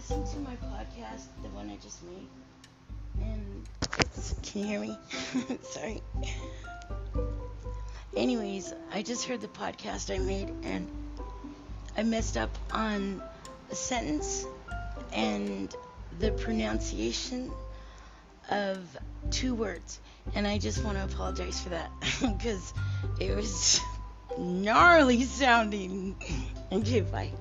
Listen to my podcast, the one I just made, and. Can you hear me? Sorry. Anyways, I just heard the podcast I made, and I messed up on a sentence and the pronunciation of two words. And I just want to apologize for that because it was gnarly sounding. Okay, bye.